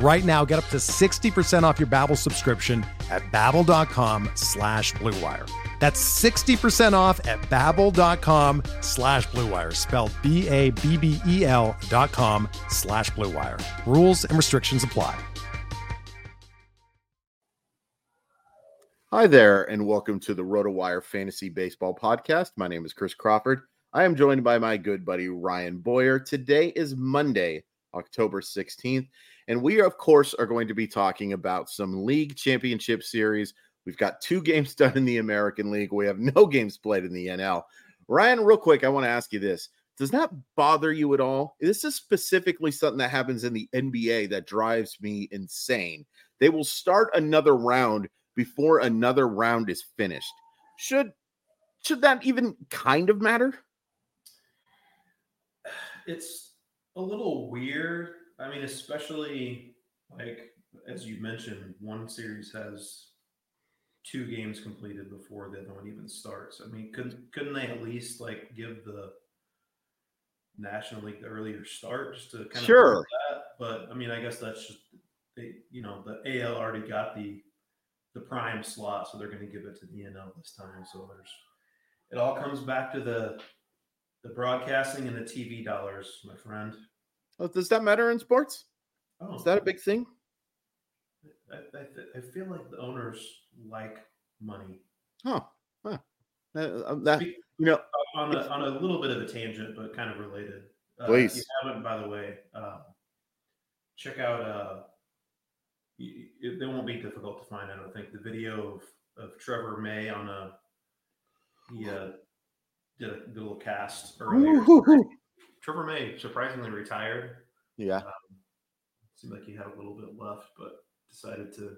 Right now, get up to 60% off your Babbel subscription at babbel.com slash bluewire. That's 60% off at babbel.com slash bluewire, spelled B-A-B-B-E-L dot com slash bluewire. Rules and restrictions apply. Hi there, and welcome to the RotoWire Fantasy Baseball Podcast. My name is Chris Crawford. I am joined by my good buddy Ryan Boyer. Today is Monday, October 16th, and we, of course, are going to be talking about some league championship series. We've got two games done in the American League. We have no games played in the NL. Ryan, real quick, I want to ask you this. Does that bother you at all? This is specifically something that happens in the NBA that drives me insane. They will start another round before another round is finished. Should should that even kind of matter? It's a little weird. I mean, especially like as you mentioned, one series has two games completed before the other one even starts. I mean, couldn't couldn't they at least like give the National League the earlier start just to kind Sure. of that? But I mean, I guess that's just they, you know, the AL already got the the prime slot, so they're going to give it to the NL this time. So there's it all comes back to the the broadcasting and the TV dollars, my friend. Oh, Does that matter in sports? Oh, Is that a big thing? I, I, I feel like the owners like money. Huh. huh. Uh, um, that, you know, on a, on a little bit of a tangent, but kind of related. Uh, Please. If you haven't, by the way, um, check out. Uh, it, it won't be difficult to find. I don't think the video of, of Trevor May on a he uh, did a, did a little cast earlier. Trevor May surprisingly retired. yeah. Seemed like he had a little bit left, but decided to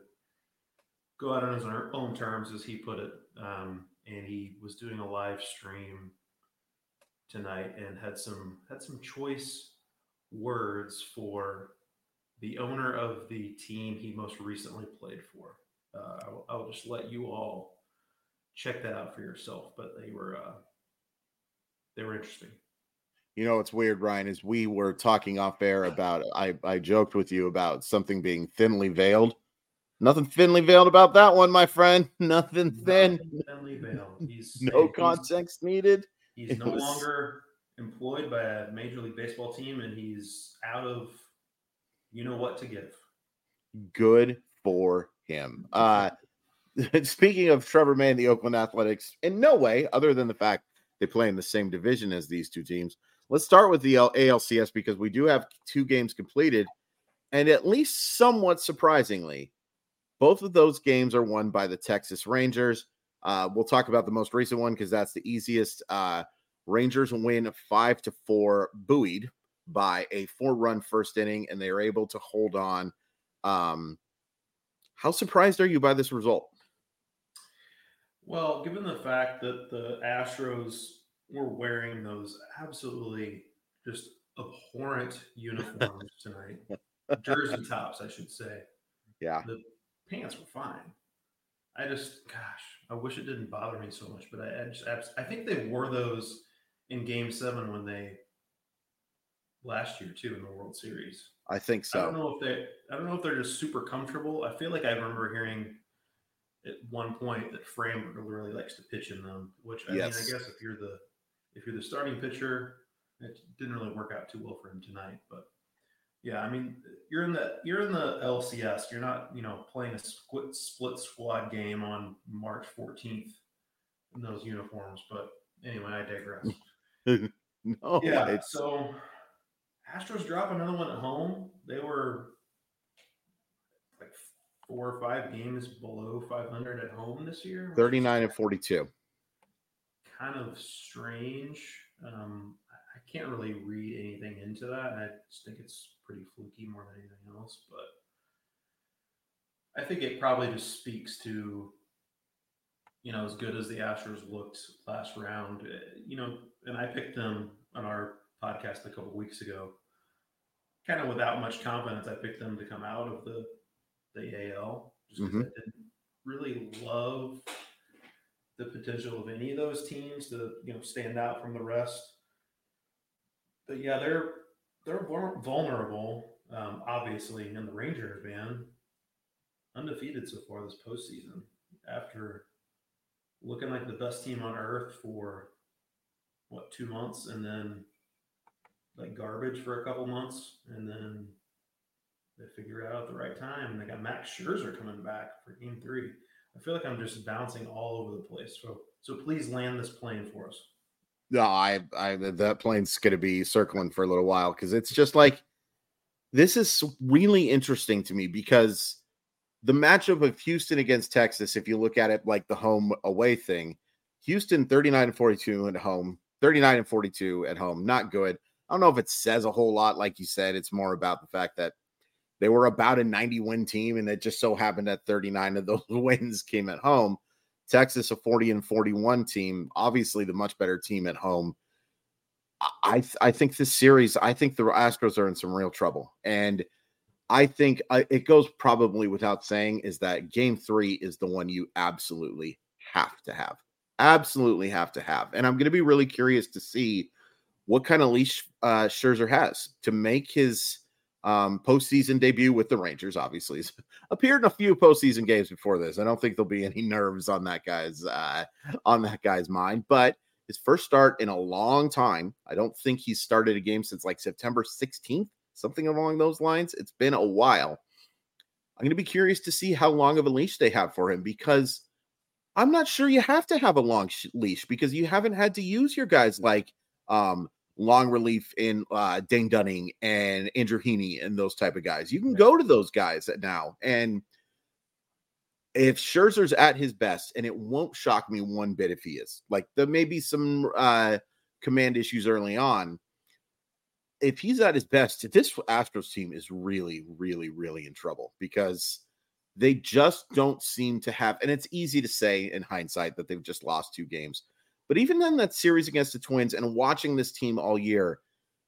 go out on his own own terms, as he put it. Um, and he was doing a live stream tonight and had some had some choice words for the owner of the team he most recently played for. Uh, I, will, I will just let you all check that out for yourself. But they were uh, they were interesting. You know what's weird, Ryan, is we were talking off air about I, I joked with you about something being thinly veiled. Nothing thinly veiled about that one, my friend. Nothing thin. Nothing thinly veiled. He's No context needed. He's It no was- longer employed by a major league baseball team, and he's out of you know what to give. Good for him. Uh speaking of Trevor May and the Oakland Athletics, in no way, other than the fact they play in the same division as these two teams, let's start with the ALCS because we do have two games completed. And at least somewhat surprisingly, both of those games are won by the Texas Rangers. Uh, we'll talk about the most recent one because that's the easiest. Uh, Rangers win five to four, buoyed by a four run first inning, and they are able to hold on. Um, how surprised are you by this result? Well, given the fact that the Astros were wearing those absolutely just abhorrent uniforms tonight, jersey tops, I should say, Yeah. the pants were fine. I just, gosh, I wish it didn't bother me so much, but I, I just, I think they wore those in Game Seven when they last year too in the World Series. I think so. I don't know if they, I don't know if they're just super comfortable. I feel like I remember hearing at one point that Framber really likes to pitch in them, which I Yes. mean, I guess if you're the if you're the starting pitcher, it didn't really work out too well for him tonight. But yeah, I mean, you're in the you're in the LCS. You're not you know playing a split split squad game on March 14th in those uniforms. But anyway, I digress. No, yeah. it's So Astros drop another one at home. They were like four or five games below 500 at home this year. 39 and 42. Kind of strange. Um, I I can't really read anything into that. I just think it's pretty fluky more than anything else. But I think it probably just speaks to, you know, as good as the Astros looked last round, uh, you know, and I picked them on our podcast a couple weeks ago, kind of without much confidence. I picked them to come out of the the AL just because Mhm. I didn't really love the potential of any of those teams to you know stand out from the rest. But yeah, they're they're vulnerable, um, obviously, and the Rangers, man, undefeated so far this postseason after looking like the best team on earth for what two months, and then like garbage for a couple months, and then they figure it out at the right time. And they got Max Scherzer coming back for Game Three. I feel like I'm just bouncing all over the place. So, so please land this plane for us. No, I, I, that plane's going to be circling for a little while because it's just like this is really interesting to me because the matchup of Houston against Texas, if you look at it like the home away thing, Houston 39 and 42 at home, 39 and 42 at home, not good. I don't know if it says a whole lot, like you said. It's more about the fact that they were about a 90 win team, and it just so happened that 39 of those wins came at home. Texas, a 40 and 41 team, obviously the much better team at home. I I think this series, I think the Astros are in some real trouble, and I think I, it goes probably without saying is that Game Three is the one you absolutely have to have, absolutely have to have, and I'm going to be really curious to see what kind of leash uh, Scherzer has to make his um, postseason debut with the Rangers. Obviously, he's appeared in a few postseason games before this. I don't think there'll be any nerves on that guy's uh, on that guy's mind, but his first start in a long time. I don't think he's started a game since like September 16th, something along those lines. It's been a while. I'm going to be curious to see how long of a leash they have for him because I'm not sure you have to have a long sh- leash because you haven't had to use your guys like um, long relief in uh, Dane Dunning and Andrew Heaney and those type of guys. You can go to those guys now. And if Scherzer's at his best, and it won't shock me one bit if he is, like there may be some uh, command issues early on. If he's at his best, this Astros team is really, really, really in trouble because they just don't seem to have, and it's easy to say in hindsight that they've just lost two games. But even in that series against the Twins and watching this team all year,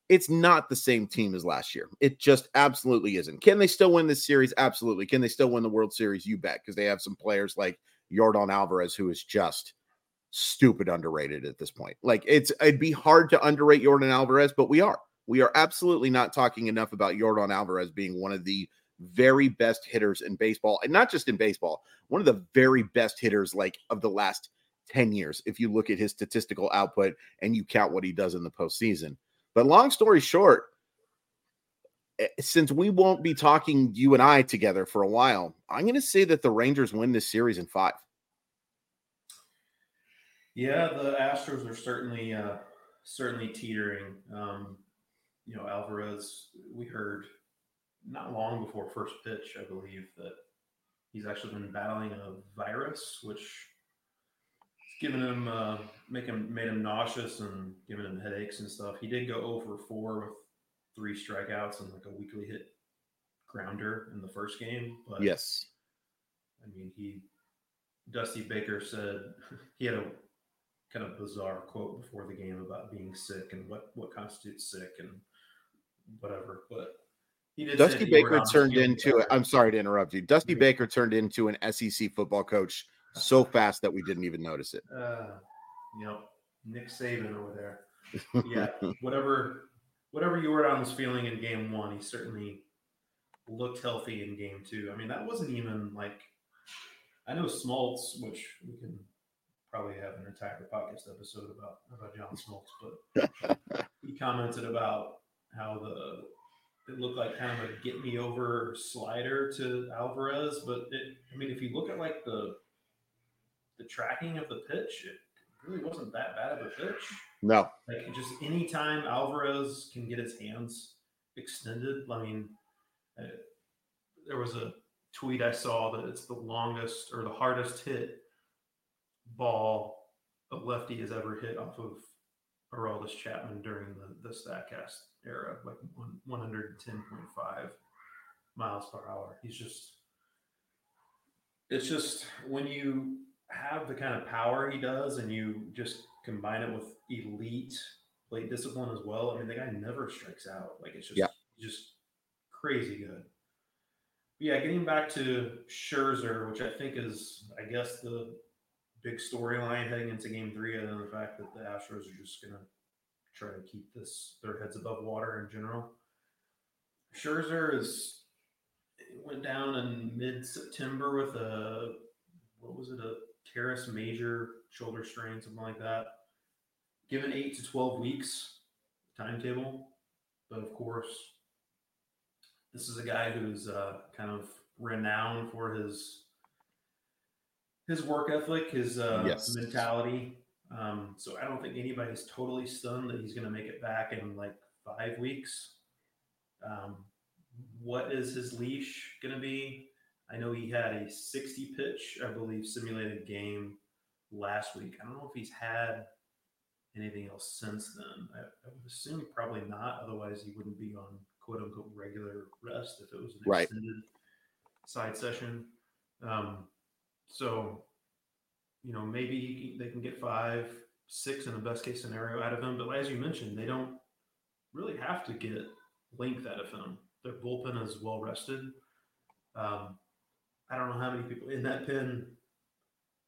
it's not the same team as last year. It just absolutely isn't. Can they still win this series? Absolutely. Can they still win the World Series? You bet, because they have some players like Yordan Alvarez, who is just stupid underrated at this point. Like it's it'd be hard to underrate Yordan Alvarez, but we are. We are absolutely not talking enough about Yordan Alvarez being one of the very best hitters in baseball, and not just in baseball, one of the very best hitters like of the last 10 years, if you look at his statistical output and you count what he does in the postseason. But long story short, eh, since we won't be talking you and I together for a while, I'm going to say that the Rangers win this series in five. Yeah, the Astros are certainly uh, certainly teetering. Um, you know, Alvarez. We heard not long before first pitch, I believe, that he's actually been battling a virus, which giving him uh, make him made him nauseous and giving him headaches and stuff. He did go over four with three strikeouts and like a weakly hit grounder in the first game. But Yes. I mean, he Dusty Baker said he had a kind of bizarre quote before the game about being sick and what what constitutes sick and whatever. But he Dusty that he worked Baker turned into, better. I'm sorry to interrupt you. Dusty Mhm. Baker turned into an SEC football coach so fast that we didn't even notice it. Uh, you know, Nick Saban over there. Yeah, whatever, whatever Yordan was feeling in game one, he certainly looked healthy in game two. I mean, that wasn't even like I know Smoltz, which we can probably have an entire podcast episode about about John Smoltz, but he commented about how the it looked like kind of a get me over slider to Alvarez, but it, I mean, if you look at like the the tracking of the pitch, it really wasn't that bad of a pitch. No. Like just anytime Alvarez can get his hands extended, I mean, uh, there was a tweet I saw that it's the longest or the hardest hit ball a lefty has ever hit off of Aroldis Chapman during the, the StatCast era, like 110.5 miles per hour. He's just, it's just when you have the kind of power he does and you just combine it with elite plate discipline as well. I mean, the guy never strikes out. Like it's just, yeah. just crazy good. But yeah, getting back to Scherzer, which I think is, I guess, the big storyline heading into Game Three, and then the fact that the Astros are just going to try to keep this their heads above water in general. Scherzer is went down in mid September with a what was it a teres major shoulder strain, something like that. Given eight to twelve weeks timetable, but of course, this is a guy who's uh, kind of renowned for his his work ethic, his uh, yes. mentality. Um, so I don't think anybody's totally stunned that he's going to make it back in like five weeks. Um, what is his leash going to be? I know he had a 60 pitch, I believe, simulated game last week. I don't know if he's had anything else since then. I, I would assume probably not. Otherwise, he wouldn't be on quote unquote regular rest if it was an right. extended side session. Um, so, you know, maybe they can get five, six in the best case scenario out of him. But as you mentioned, they don't really have to get length out of him. Their bullpen is well rested. Um, I don't know how many people in that pen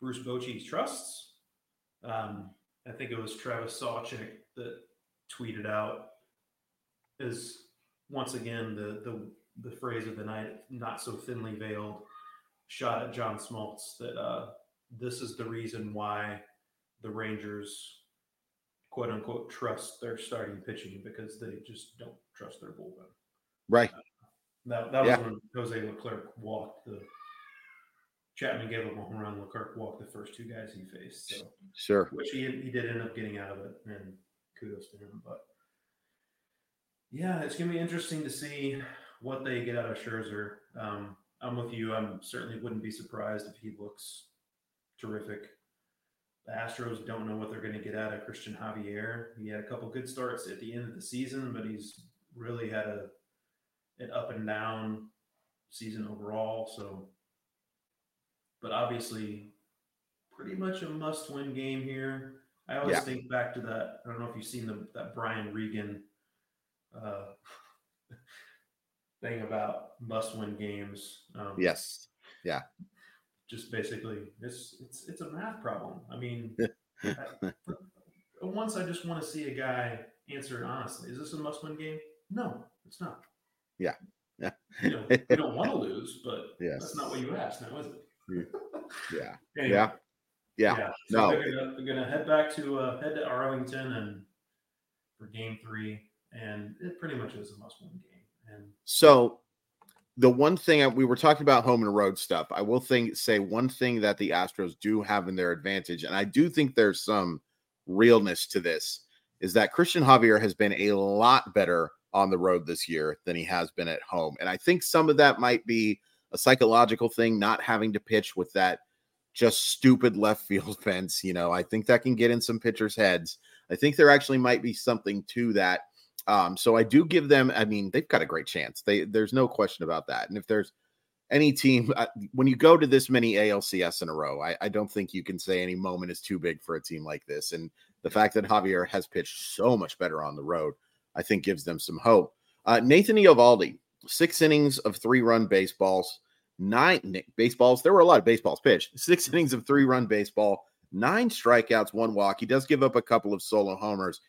Bruce Bochy trusts. Um, I think it was Travis Sawchik that tweeted out is once again the the the phrase of the night, not so thinly veiled shot at John Smoltz that uh, this is the reason why the Rangers, quote unquote, trust their starting pitching because they just don't trust their bullpen. Right. Uh, that that yeah. was when Jose Leclerc walked the. Chapman gave up a home run. Leclerc walked the first two guys he faced. So sure, which he he did end up getting out of it, and kudos to him. But yeah, it's gonna be interesting to see what they get out of Scherzer. Um, I'm with you. I'm certainly wouldn't be surprised if he looks terrific. The Astros don't know what they're going to get out of Cristian Javier. He had a couple good starts at the end of the season, but he's really had a an up and down season overall. So, but obviously, pretty much a must-win game here. I always yeah. think back to that. I don't know if you've seen the, that Brian Regan uh, thing about must-win games. Um, yes. Yeah. Just basically, it's it's it's a math problem. I mean, I, once I just want to see a guy answer it honestly. Is this a must-win game? No, it's not. Yeah. Yeah. you, know, you don't want to lose, but yes. that's not what you asked now, is it? Yeah. Anyway, yeah. Yeah. yeah. So no. They're gonna, they're gonna, head back to uh, head to Arlington and for game three, and it pretty much is a must-win game. And so the one thing we were talking about home and road stuff, I will think say one thing that the Astros do have in their advantage, and I do think there's some realness to this, is that Cristian Javier has been a lot better on the road this year than he has been at home. And I think some of that might be a psychological thing, not having to pitch with that just stupid left field fence. You know, I think that can get in some pitchers' heads. I think there actually might be something to that um, so I do give them. I mean, they've got a great chance. They there's no question about that. And if there's any team uh, when you go to this many ALCS in a row, I, I don't think you can say any moment is too big for a team like this. And the fact that Javier has pitched so much better on the road, I think gives them some hope. Uh, Nathan Eovaldi, six innings of three run baseballs, nine baseballs. There were a lot of baseballs pitched. Six innings of three run baseball, nine strikeouts, one walk. He does give up a couple of solo homers.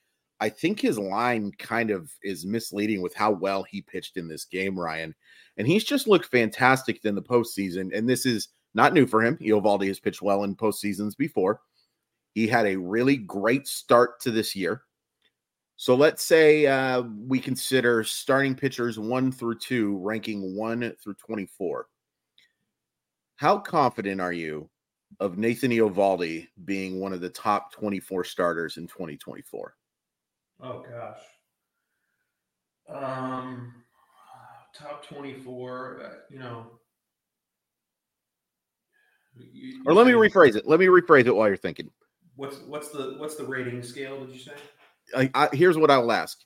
I think his line kind of is misleading with how well he pitched in this game, Ryan. And he's just looked fantastic in the postseason. And this is not new for him. Eovaldi has pitched well in postseasons before. He had a really great start to this year. So let's say uh, we consider starting pitchers one through two, ranking one through 24. How confident are you of Nathan Eovaldi being one of the top 24 starters in 2024? Oh gosh. Um, top 24, uh, you know. you- Or let me rephrase it. Let me rephrase it while you're thinking. What's what's the what's the rating scale? Did you say? I, I, here's what I'll ask: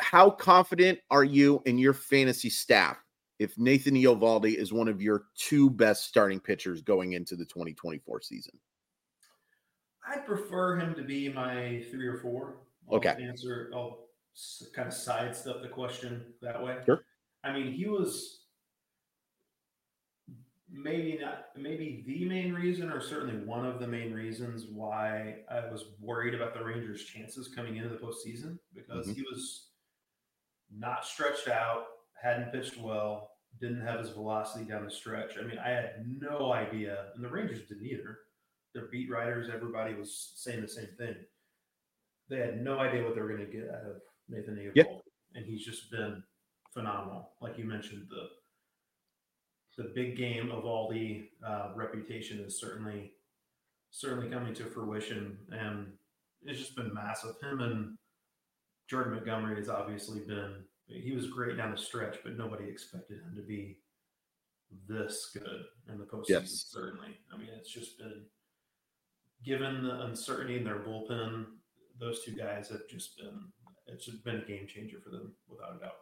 How confident are you in your fantasy staff if Nathan Eovaldi is one of your two best starting pitchers going into the 2024 season? I'd prefer him to be my three or four. I'll Okay. Answer. I'll kind of sidestep the question that way. Sure. I mean, he was maybe not maybe the main reason, or certainly one of the main reasons why I was worried about the Rangers' chances coming into the postseason because Mhm. he was not stretched out, hadn't pitched well, didn't have his velocity down the stretch. I mean, I had no idea, and the Rangers didn't either their beat writers, everybody was saying the same thing. They had no idea what they were going to get out of Nathan Eovaldi, Yeah. and he's just been phenomenal. Like you mentioned, the the big game of all the uh, reputation is certainly certainly coming to fruition, and it's just been massive. Him and Jordan Montgomery has obviously been. He was great down the stretch, but nobody expected him to be this good in the postseason. Yes. Certainly, I mean, it's just been given the uncertainty in their bullpen. Those two guys have just been. It's just been a game changer for them, without a doubt.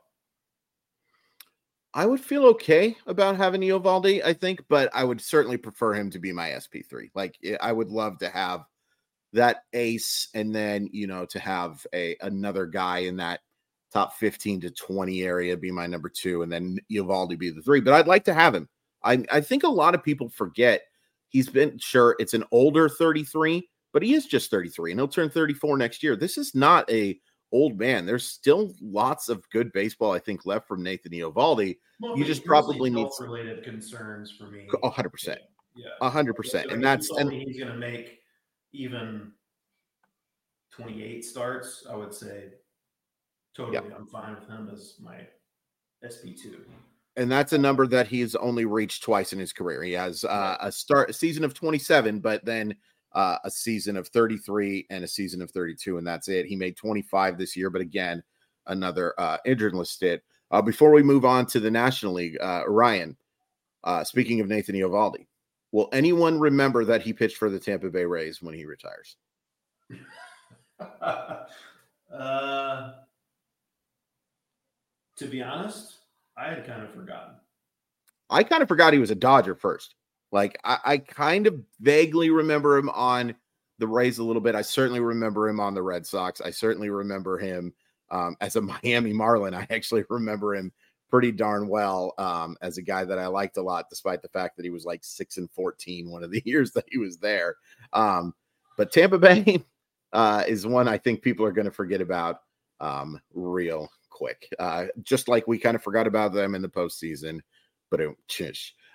I would feel okay about having Eovaldi, I think, but I would certainly prefer him to be my SP3. Like I- I would love to have that ace and then, you know, to have a another guy in that top 15 to 20 area be my number 2 and then Eovaldi be the 3. But I'd like to have him. I I think a lot of people forget he's been sure it's an older 33, but he is just 33 and he'll turn 34 next year. This is not a old man. There's still lots of good baseball I think left from Nathan Eovaldi. Well, You just probably need- related concerns for me. A hundred percent. Yeah. A hundred Like, percent. And that's and he's going to make even 28 starts. I would say totally. I'm fine with him as my SP2. and that's a number that he's only reached twice in his career. He has uh, a start a season of 27, but then uh, a season of 33 and a season of 32, and that's it. He made 25 this year, but again, another uh, injured list stint. Uh, before we move on to the National League, uh, Ryan, uh, speaking of Nathan Eovaldi, will anyone remember that he pitched for the Tampa Bay Rays when he retires? uh, to be honest, I had kind of forgotten. I kind of forgot he was a Dodger first. Like I, I kind of vaguely remember him on the Rays a little bit. I certainly remember him on the Red Sox. I certainly remember him um, as a Miami Marlin. I actually remember him pretty darn well um, as a guy that I liked a lot, despite the fact that he was like six and fourteen one of the years that he was there. Um, but Tampa Bay uh, is one I think people are going to forget about um, real quick. Uh, just like we kind of forgot about them in the postseason. But.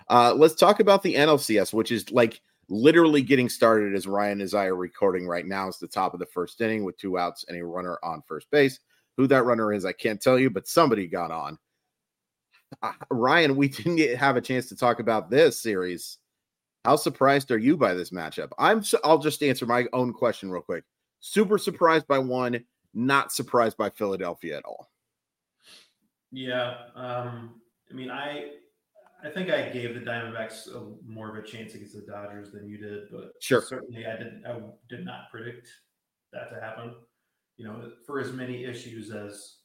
Uh, let's talk about the NLCS, which is like literally getting started as Ryan and I are recording right now. It's the top of the first inning with two outs and a runner on first base. Who that runner is, I can't tell you, but somebody got on. Uh, Ryan, we didn't have a chance to talk about this series. How surprised are you by this matchup? I'm. su- I'll just answer my own question real quick. Super surprised by one, not surprised by Philadelphia at all. Yeah. Um, I mean, I I think I gave the Diamondbacks a, more of a chance against the Dodgers than you did, but Sure. certainly I didn't I did not predict that to happen. You know, for as many issues as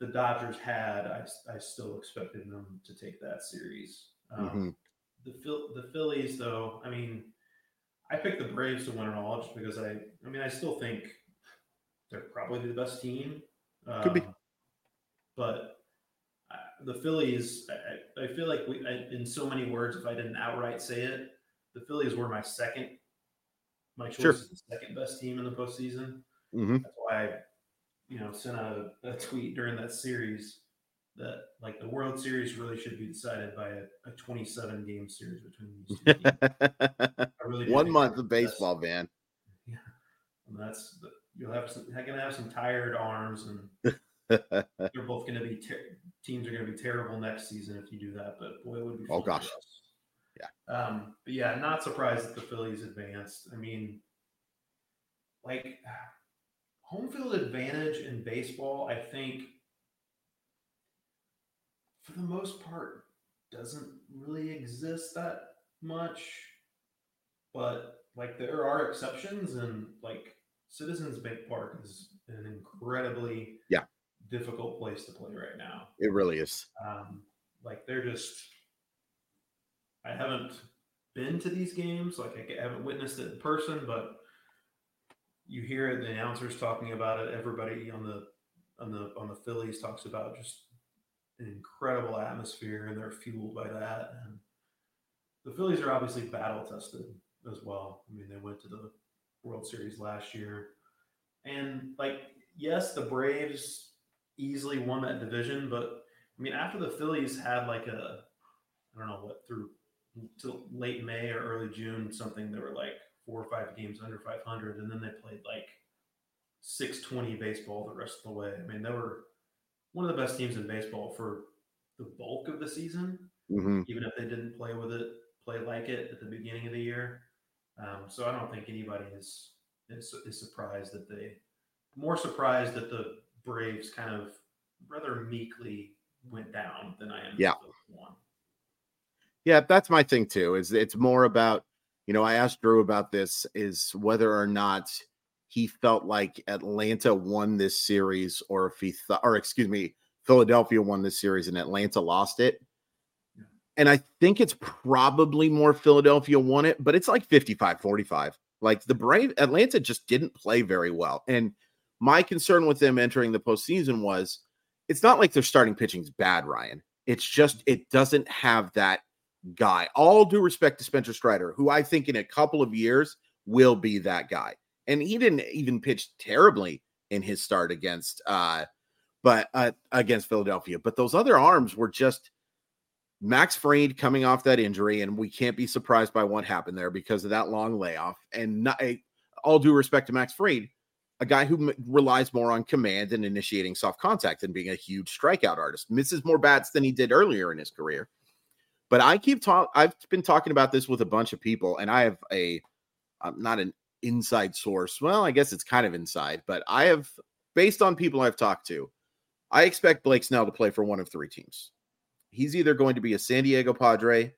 the Dodgers had, I, I still expected them to take that series. Um, Mhm. The Phil, the Phillies, though, I mean, I picked the Braves to win it all just because I, I mean, I still think they're probably the best team. Could be. But uh, the Phillies, I, I- I feel like we, I, in so many words, if I didn't outright say it, the Phillies were my second, my choice Sure. the second best team in the postseason. Mhm. That's why I, you know, sent a, a tweet during that series that like the World Series really should be decided by a, a 27 game series between these two teams. I really One month of the best. baseball, man. And that's you'll have some, you're gonna have some tired arms, and they're both gonna be ter- teams are gonna be terrible next season if you do that. But boy, it would be Oh, gosh. Yeah. Um, but yeah, not surprised that the Phillies advanced. I mean, like home field advantage in baseball, I think for the most part doesn't really exist that much. But like there are exceptions and like Citizens Bank Park is an incredibly Yeah. Difficult place to play right now. It really is. Um, like they're just I haven't been to these games, like I haven't witnessed it in person, but you hear the announcers talking about it. Everybody on the on the on the Phillies talks about just an incredible atmosphere, and they're fueled by that. And the Phillies are obviously battle tested as well. I mean, they went to the World Series last year, and like, yes, the Braves easily won that division, but I mean, after the Phillies had like a, I don't know what through till late May or early June, something they were like four or five games under 500, and then they played like 620 baseball the rest of the way. I mean, they were one of the best teams in baseball for the bulk of the season, hmm even if they didn't play with it, play like it at the beginning of the year. Um, so I don't think anybody is, is is surprised that they more surprised that the Braves kind of rather meekly went down than I am. Yeah. one. Yeah, that's my thing too. Is it's more about, you know, I asked Drew about this is whether or not he felt like Atlanta won this series or if he thought or excuse me, Philadelphia won this series and Atlanta lost it. Yeah. And I think it's probably more Philadelphia won it, but it's like 55 45. Like the Brave Atlanta just didn't play very well. And my concern with them entering the postseason was it's not like their starting pitching's bad, Ryan. It's just it doesn't have that guy. All due respect to Spencer Strider, who I think in a couple of years will be that guy. And he didn't even pitch terribly in his start against uh but uh, against Philadelphia. But those other arms were just Max Fried coming off that injury, and we can't be surprised by what happened there because of that long layoff. And not, eh, all due respect to Max Fried, a guy who m- relies more on command and initiating soft contact than being a huge strikeout artist, misses more bats than he did earlier in his career. But I keep talk. I've been talking about this with a bunch of people, and I have a I'm not an inside source. Well, I guess it's kind of inside, but I have based on people I've talked to, I expect Blake Snell to play for one of three teams. He's either going to be a San Diego Padre,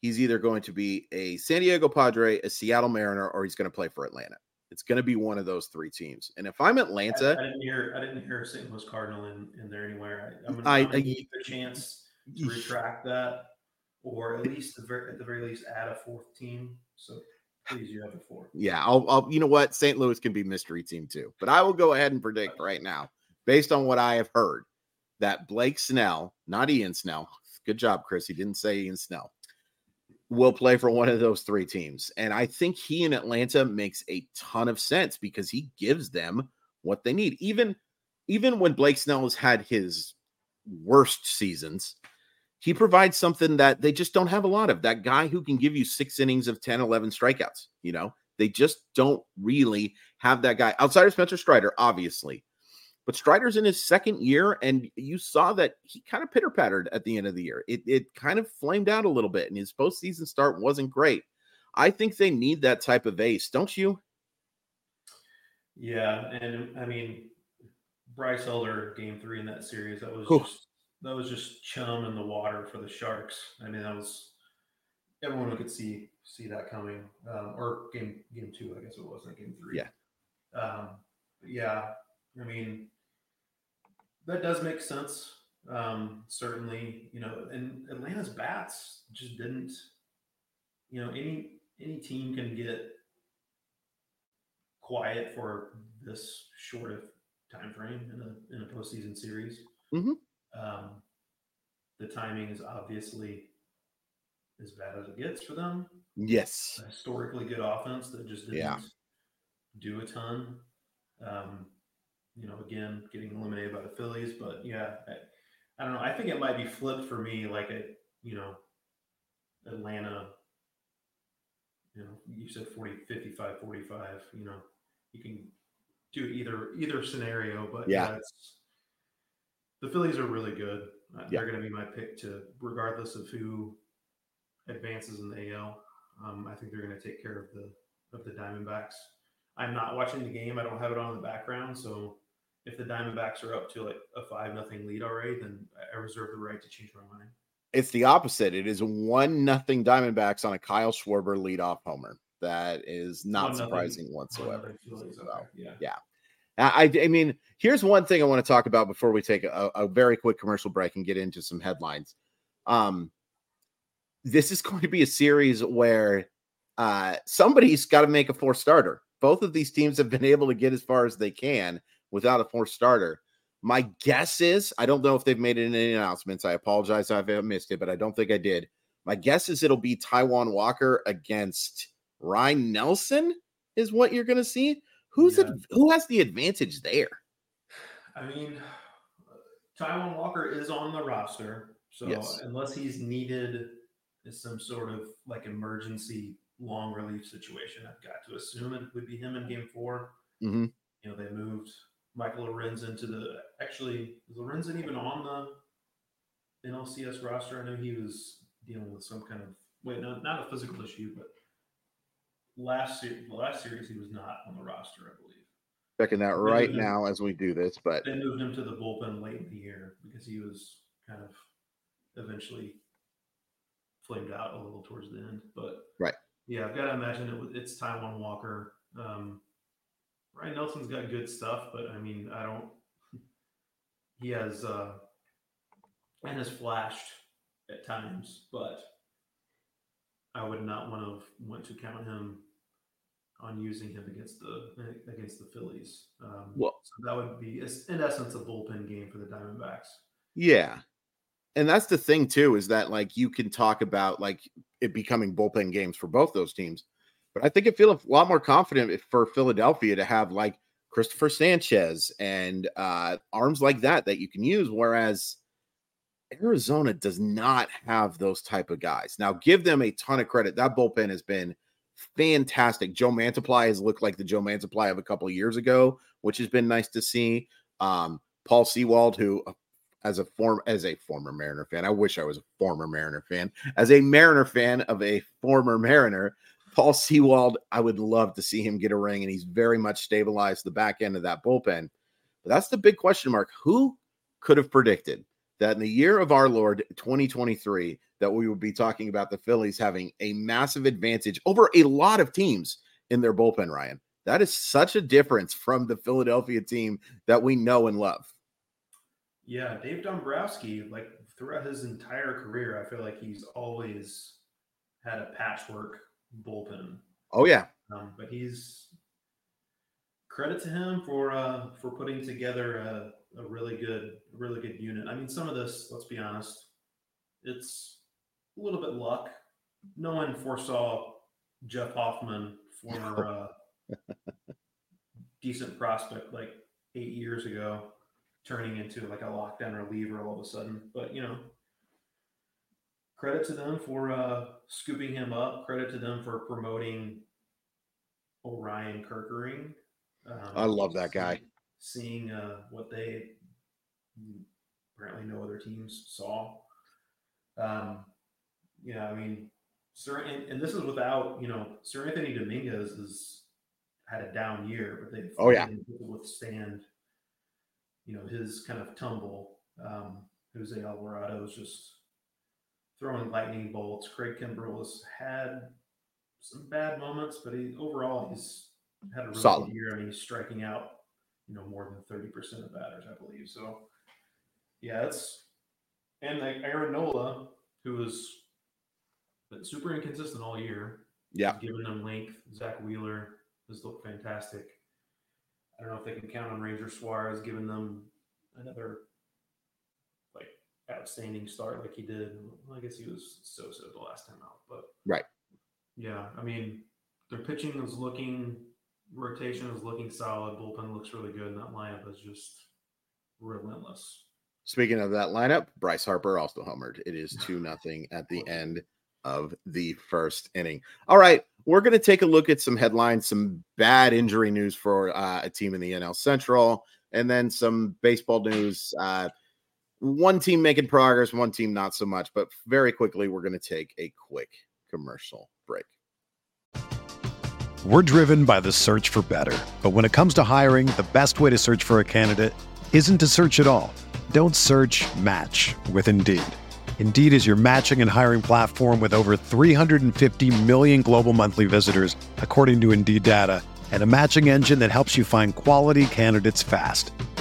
he's either going to be a San Diego Padre, a Seattle Mariner, or he's going to play for Atlanta. It's going to be one of those three teams. And if I'm Atlanta, I didn't hear I didn't hear St. Louis Cardinal in, in there anywhere. I, I- I'm gonna I- give a chance to retract that, or at least the very, at the very least add a fourth team. So please, you have a fourth. Yeah, I'll, I'll you know what? St. Louis can be mystery team too. But I will go ahead and predict right now, based on what I have heard, that Blake Snell, not Ian Snell, good job, Chris. He didn't say Ian Snell, will play for one of those three teams. And I think he in Atlanta makes a ton of sense because he gives them what they need. Even even when Blake Snell has had his worst seasons, he provides something that they just don't have a lot of. That guy who can give you six innings of 10, 11 strikeouts. You know, they just don't really have that guy outside of Spencer Strider, obviously. But Strider's in his second year, and you saw that he kind of pitter pattered at the end of the year. It, it kind of flamed out a little bit, and his postseason start wasn't great. I think they need that type of ace, don't you? Yeah, and I mean Bryce Elder game three in that series that was just that was just chum in the water for the Sharks. I mean that was everyone could see see that coming. Um, or game game two, I guess it was not game three. Yeah. Um, yeah, I mean that does make sense. Um, certainly, you know, and Atlanta's bats just didn't. You know, any any team can get quiet for this short of time frame in a in a postseason series. Mhm. Um, the timing is obviously as bad as it gets for them. Yes. A historically good offense that just didn't Yeah. do a ton. Um, you know, again, getting eliminated by the Phillies, but yeah, I, I don't know. I think it might be flipped for me, like a you know, Atlanta. You know, you said 40, 55, 45, you know, you can do either either scenario, but Yeah. yeah, it's, the Phillies are really good. Uh, Yeah. They're going to be my pick to, regardless of who advances in the AL. Um, I think they're going to take care of the of the Diamondbacks. I'm not watching the game. I don't have it on in the background, so if the Diamondbacks are up to like a five nothing lead already, then I reserve the right to change my mind. It's the opposite. It is one nothing Diamondbacks on a Kyle Schwarber leadoff homer. That is not One surprising whatsoever. nothing So, Yeah. Yeah. I, I mean, here's one thing I want to talk about before we take a, a very quick commercial break and get into some headlines. Um, this is going to be a series where uh, somebody's got to make a four starter. Both of these teams have been able to get as far as they can without a four starter. My guess is I don't know if they've made any announcements. I apologize if I missed it, but I don't think I did. My guess is it'll be Taijuan Walker against Ryne Nelson, is what you're going to see. Who's Yeah. ad- who has the advantage there? I mean, Taijuan Walker is on the roster, so Yes. unless he's needed in some sort of like emergency long relief situation, I've got to assume it would be him in Game 4 Mhm. You know, they moved Michael Lorenzen into the. Actually, is Lorenzen even on the NLCS roster? I know he was dealing with some kind of wait, no, not a physical issue, but last se- last series he was not on the roster, I believe. Checking that right now as we do this, but They moved him to the bullpen late in the year because he was kind of eventually flamed out a little towards the end. But Right. yeah, I've got to imagine it, it's Taijuan Walker. Um, Ryne Nelson's got good stuff, but I mean, I don't. He has uh, and has flashed at times, but I would not want to want to count him on using him against the against the Phillies. Um, Well- so that would be in essence a bullpen game for the Diamondbacks. yeah. And that's the thing too, is that like you can talk about like it becoming bullpen games for both those teams. But I think it feel a lot more confident for Philadelphia to have like Cristopher Sanchez and uh arms like that that you can use, whereas Arizona does not have those type of guys. Now, give them a ton of credit. That bullpen has been fantastic. Joe Mantiply has looked like the Joe Mantiply of a couple of years ago, which has been nice to see. Um, Paul Sewald, who uh, as a form as a former Mariner fan, I wish I was a former Mariner fan. As a Mariner fan of a former Mariner, Paul Sewald, I would love to see him get a ring, and he's very much stabilized the back end of that bullpen. But that's the big question mark. Who could have predicted that in the year of our Lord 2023 that we would be talking about the Phillies having a massive advantage over a lot of teams in their bullpen, Ryan? That is such a difference from the Philadelphia team that we know and love. Yeah, Dave Dombrowski, like throughout his entire career, I feel like he's always had a patchwork bullpen. Oh yeah, Um, but he's credit to him for uh, for putting together a, a really good really good unit. I mean, some of this, let's be honest, it's a little bit luck. No one foresaw Jeff Hoffman, former uh, decent prospect, like eight years ago, turning into like a lockdown reliever all of a sudden. But you know, credit to them for uh, scooping him up. Credit to them for promoting Orion Kirkering. Um, I love that guy. Seeing uh, what they apparently no other teams saw. Um, yeah, I mean, Sir, and, and this is without you know Seranthony Dominguez has had a down year, but they've Oh, yeah. been able to withstand you know his kind of tumble. Um, Jose Alvarado is just throwing lightning bolts. Craig Kimbrel has had some bad moments, but he overall he's had a really Solid. good year. I mean, he's striking out, you know, more than thirty percent of batters, I believe. So, yeah, it's and like Aaron Nola, who was been super inconsistent all year. Yeah. giving them length. Zack Wheeler has looked fantastic. I don't know if they can count on Ranger Suarez giving them another outstanding start like he did. Well, I guess he was so so the last time out, but Right. Yeah, I mean, their pitching is looking, rotation is looking solid. Bullpen looks really good, and that lineup is just relentless. Speaking of that lineup, Bryce Harper also homered. It is 2 nothing at the end of the first inning. All right, we're going to take a look at some headlines, some bad injury news for uh, a team in the NL Central, and then some baseball news. Uh, one team making progress, one team not so much. But very quickly, we're going to take a quick commercial break. We're driven by the search for better. But when it comes to hiring, the best way to search for a candidate isn't to search at all. Don't search match with Indeed. Indeed is your matching and hiring platform with over 350 million global monthly visitors, according to Indeed data, and a matching engine that helps you find quality candidates fast.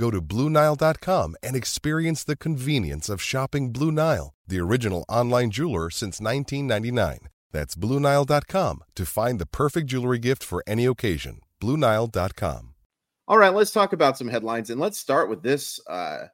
Go to BlueNile.com and experience the convenience of shopping Blue Nile, the original online jeweler since 1999. That's BlueNile.com to find the perfect jewelry gift for any occasion. BlueNile.com. All right, let's talk about some headlines, and let's start with this. Uh,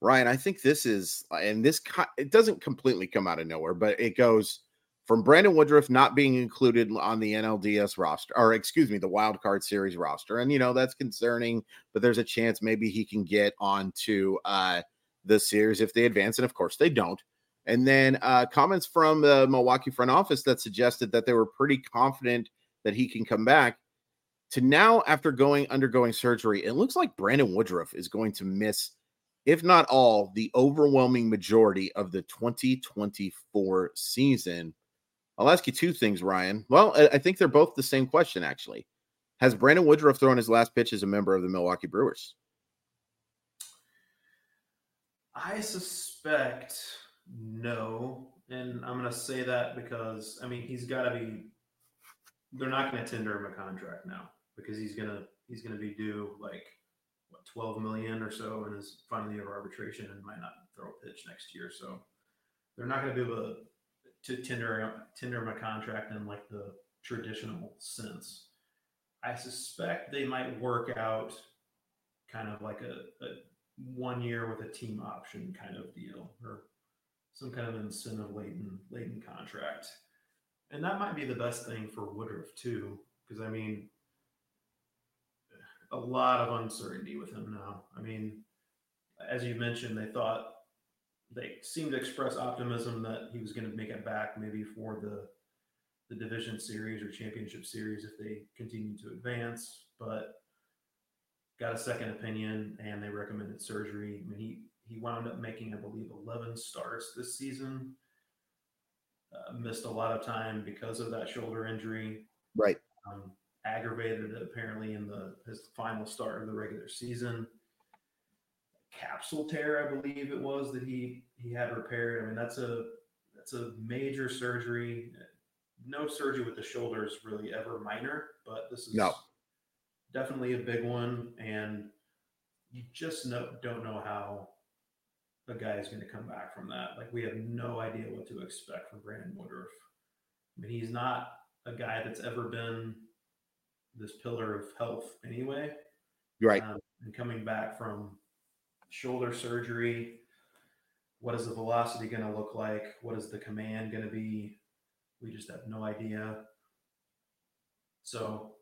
Ryan, I think this is, and this it doesn't completely come out of nowhere, but it goes from Brandon Woodruff not being included on the NLDS roster, or excuse me, the wild card series roster. And, you know, that's concerning, but there's a chance maybe he can get onto uh, the series if they advance. And of course, they don't. And then uh, comments from the Milwaukee front office that suggested that they were pretty confident that he can come back. To now, after going undergoing surgery, it looks like Brandon Woodruff is going to miss, if not all, the overwhelming majority of the 2024 season. I'll ask you two things, Ryan. Well, I think they're both the same question, actually. Has Brandon Woodruff thrown his last pitch as a member of the Milwaukee Brewers? I suspect no. And I'm going to say that because, I mean, he's got to be, they're not going to tender him a contract now because he's going to, he's going to be due like, what, 12 million or so in his final year of arbitration and might not throw a pitch next year. So they're not going to be able to to tender tender a contract in like the traditional sense. I suspect they might work out kind of like a, a one year with a team option kind of deal or some kind of incentive laden laden contract. And that might be the best thing for Woodruff too, because I mean a lot of uncertainty with him now. I mean, as you mentioned, they thought they seemed to express optimism that he was going to make it back maybe for the the division series or championship series if they continue to advance but got a second opinion and they recommended surgery. I mean he he wound up making i believe 11 starts this season. Uh, missed a lot of time because of that shoulder injury. Right. Um, aggravated it apparently in the his final start of the regular season capsule tear, I believe it was that he he had repaired. I mean, that's a that's a major surgery. No surgery with the shoulder is really ever minor, but this is no. definitely a big one, and you just know, don't know how a guy is going to come back from that. Like we have no idea what to expect from Brandon Woodruff. I mean, he's not a guy that's ever been this pillar of health anyway. Right. Um, and coming back from shoulder surgery. What is the velocity going to look like? What is the command going to be? We just have no idea. So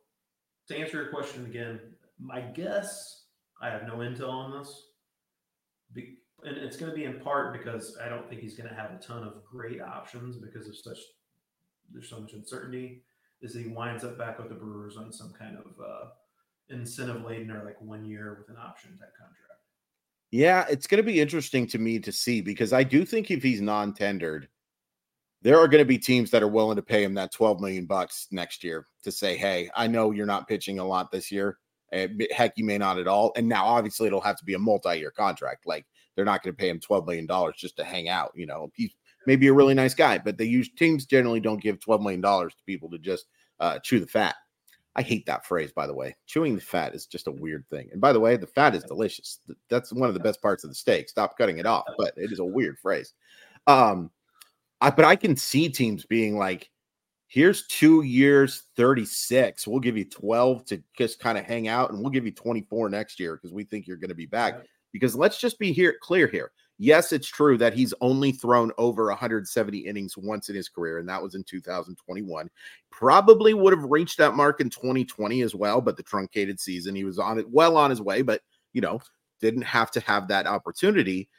to answer your question again, my guess, I have no intel on this. Be, and it's going to be in part because I don't think he's going to have a ton of great options because of such there's so much uncertainty. Is he winds up back with the Brewers on some kind of uh, incentive laden or like one year with an option type contract? Yeah, it's going to be interesting to me to see because I do think if he's non-tendered, there are going to be teams that are willing to pay him that 12 million bucks next year to say, "Hey, I know you're not pitching a lot this year. Eh, heck, you may not at all." And now, obviously, it'll have to be a multi-year contract. Like they're not going to pay him 12 million dollars just to hang out. You know, he's maybe a really nice guy, but they use teams generally don't give 12 million dollars to people to just uh, chew the fat. I hate that phrase, by the way. Chewing the fat is just a weird thing. And by the way, the fat is delicious. That's one of the best parts of the steak. Stop cutting it off, but it is a weird phrase. Um, I, but I can see teams being like, here's two years, 36. We'll give you 12 to just kind of hang out, and we'll give you 24 next year because we think you're going to be back. Because let's just be here clear here. Yes, it's true that he's only thrown over 170 innings once in his career, and that was in 2021. Probably would have reached that mark in 2020 as well, but the truncated season, he was on it well on his way, but you know, didn't have to have that opportunity.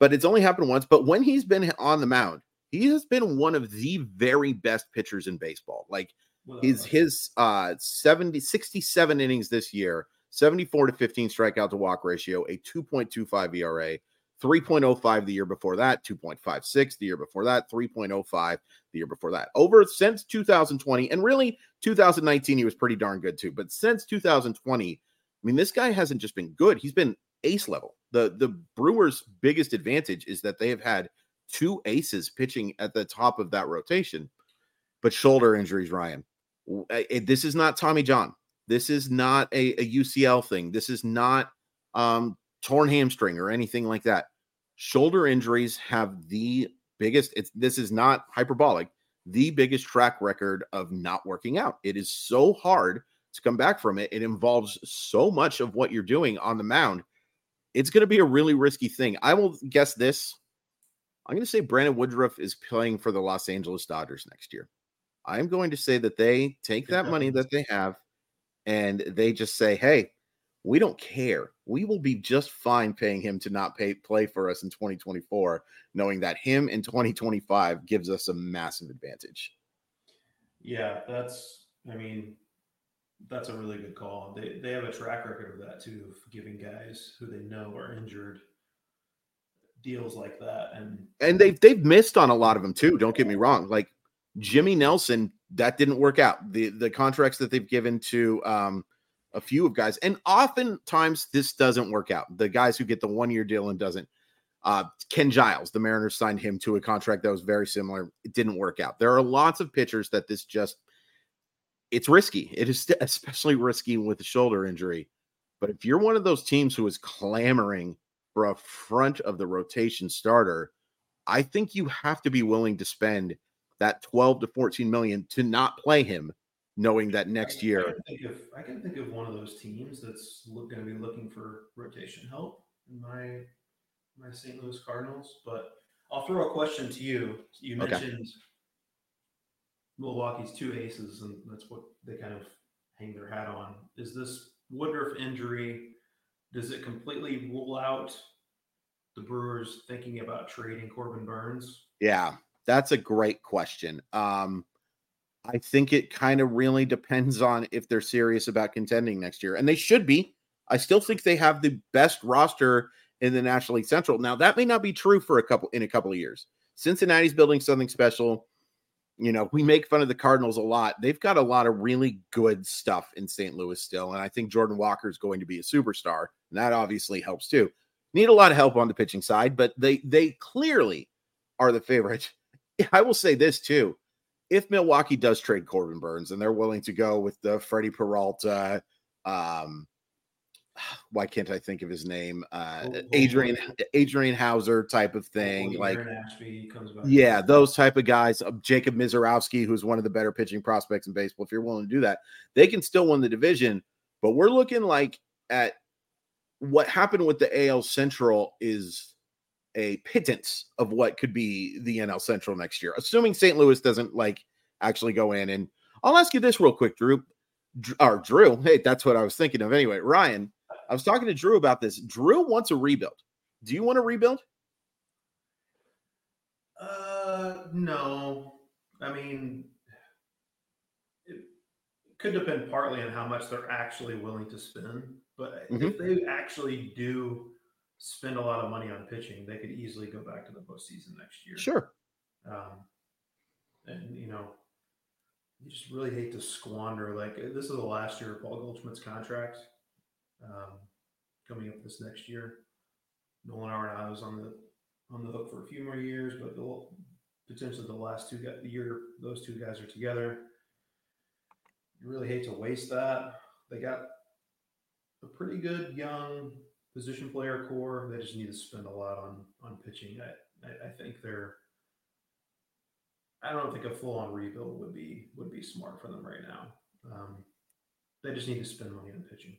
But it's only happened once. But when he's been on the mound, he has been one of the very best pitchers in baseball. Like his his uh 70 67 innings this year, 74 to 15 strikeout to walk ratio, a 2.25 ERA 3.05 the year before that, 2.56 the year before that, 3.05 the year before that. Over since 2020, and really 2019, he was pretty darn good too. But since 2020, I mean, this guy hasn't just been good, he's been ace level. The the Brewers' biggest advantage is that they have had two aces pitching at the top of that rotation. But shoulder injuries, Ryan. This is not Tommy John. This is not a, a UCL thing. This is not um, torn hamstring or anything like that. Shoulder injuries have the biggest, it's this is not hyperbolic, the biggest track record of not working out. It is so hard to come back from it. It involves so much of what you're doing on the mound. It's going to be a really risky thing. I will guess this. I'm going to say Brandon Woodruff is playing for the Los Angeles Dodgers next year. I'm going to say that they take that money that they have and they just say, hey, we don't care. We will be just fine paying him to not pay play for us in 2024, knowing that him in 2025 gives us a massive advantage. Yeah, that's I mean, that's a really good call. They they have a track record of that too, of giving guys who they know are injured deals like that. And and they've they've missed on a lot of them too. Don't get me wrong. Like Jimmy Nelson, that didn't work out. The the contracts that they've given to um a few of guys, and oftentimes this doesn't work out. The guys who get the one year deal and doesn't. Uh, Ken Giles, the Mariners signed him to a contract that was very similar. It didn't work out. There are lots of pitchers that this just it's risky. It is especially risky with the shoulder injury. But if you're one of those teams who is clamoring for a front of the rotation starter, I think you have to be willing to spend that 12 to 14 million to not play him knowing that next year. I can think of, I can think of one of those teams that's look, going to be looking for rotation help in my my St. Louis Cardinals. But I'll throw a question to you. You mentioned okay. Milwaukee's two aces, and that's what they kind of hang their hat on. Is this Woodruff injury? Does it completely rule out the Brewers thinking about trading Corbin Burnes? Yeah, that's a great question. Um, I think it kind of really depends on if they're serious about contending next year, and they should be. I still think they have the best roster in the National League Central. Now that may not be true for a couple in a couple of years. Cincinnati's building something special. You know, we make fun of the Cardinals a lot. They've got a lot of really good stuff in St. Louis still, and I think Jordan Walker is going to be a superstar, and that obviously helps too. Need a lot of help on the pitching side, but they they clearly are the favorite. I will say this too if Milwaukee does trade Corbin Burnes and they're willing to go with the Freddie Peralta, um, why can't I think of his name? Uh, Adrian Adrian Houser type of thing. like, yeah, those type of guys. Uh, Jacob Misiorowski, who's one of the better pitching prospects in baseball. If you're willing to do that, they can still win the division. But we're looking like at what happened with the AL Central is a pittance of what could be the NL Central next year, assuming St. Louis doesn't like actually go in. And I'll ask you this real quick, Drew. or Drew. Hey, that's what I was thinking of. Anyway, Ryan, I was talking to Drew about this. Drew wants a rebuild. Do you want to rebuild? Uh, no. I mean, it could depend partly on how much they're actually willing to spend. But mm-hmm. if they actually do spend a lot of money on pitching, they could easily go back to the postseason next year. Sure. Um, and you know, you just really hate to squander. Like this is the last year of Paul Goldschmidt's contract. Um, coming up this next year, Nolan Arenado's on the on the hook for a few more years, but the, potentially the last two guys, the year those two guys are together. You really hate to waste that. They got a pretty good young position player core. They just need to spend a lot on on pitching. I I, I think they're. I don't think a full on rebuild would be would be smart for them right now. Um, they just need to spend money on pitching.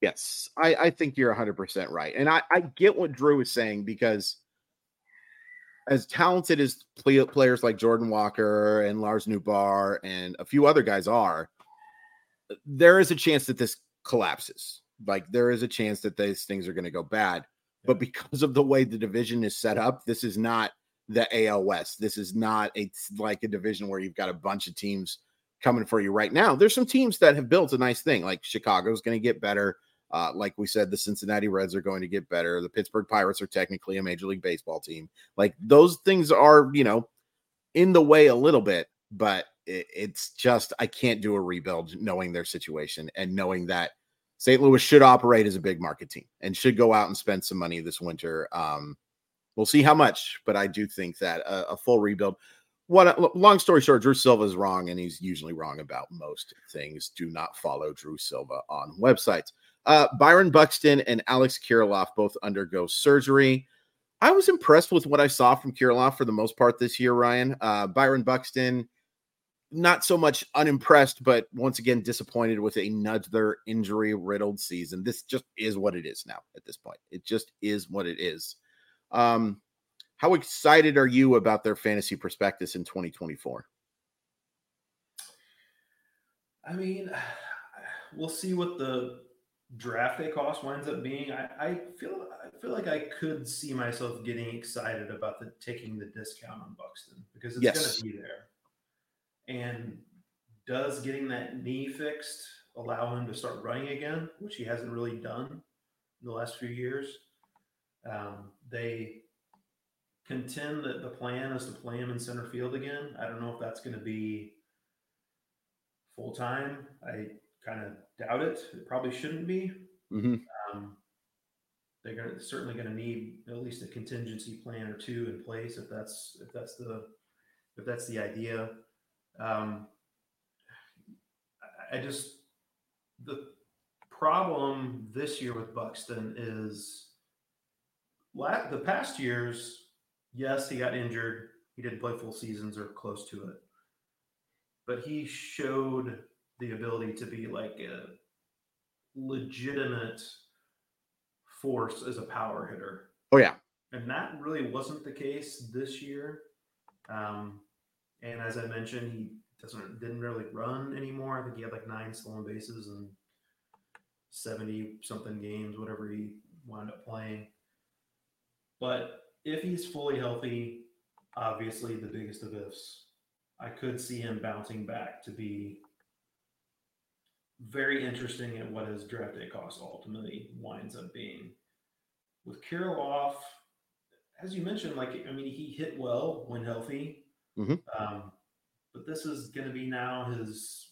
Yes, I, I think you're 100% right. And I, I get what Drew is saying because as talented as players like Jordan Walker and Lars Nootbaar and a few other guys are, there is a chance that this collapses. Like there is a chance that these things are going to go bad. But because of the way the division is set up, this is not the AL West. This is not a like a division where you've got a bunch of teams coming for you right now. There's some teams that have built a nice thing. Like Chicago's going to get better. Uh, like we said, the Cincinnati Reds are going to get better. The Pittsburgh Pirates are technically a Major League Baseball team. Like those things are, you know, in the way a little bit, but it, it's just I can't do a rebuild knowing their situation and knowing that St. Louis should operate as a big market team and should go out and spend some money this winter. Um, we'll see how much, but I do think that a, a full rebuild. What long story short, Drew Silva is wrong, and he's usually wrong about most things. Do not follow Drew Silva on websites. Uh, Byron Buxton and Alex Kirilloff both undergo surgery. I was impressed with what I saw from Kirilloff for the most part this year, Ryan. Uh, Byron Buxton, not so much unimpressed, but once again disappointed with another injury riddled season. This just is what it is now at this point. It just is what it is. Um, how excited are you about their fantasy prospectus in 2024? I mean, we'll see what the draft day cost winds up being, I, I feel I feel like I could see myself getting excited about the taking the discount on Buxton because it's yes. going to be there. And does getting that knee fixed allow him to start running again, which he hasn't really done in the last few years? Um, they contend that the plan is to play him in center field again. I don't know if that's going to be full time. I kind of doubt it. It probably shouldn't be. Mm-hmm. Um, they're gonna, certainly going to need at least a contingency plan or two in place if that's if that's the if that's the idea. Um, I, just the problem this year with Buxton is la- the past years. Yes, he got injured. He didn't play full seasons or close to it, but he showed the ability to be like a legitimate force as a power hitter. Oh yeah, and that really wasn't the case this year. Um, and as I mentioned, he doesn't didn't really run anymore. I think he had like nine stolen bases and seventy something games, whatever he wound up playing. But if he's fully healthy, obviously the biggest of ifs, I could see him bouncing back to be very interesting at what his draft day cost ultimately winds up being. With Kirilloff, as you mentioned, like I mean, he hit well when healthy, mm-hmm. um, but this is going to be now his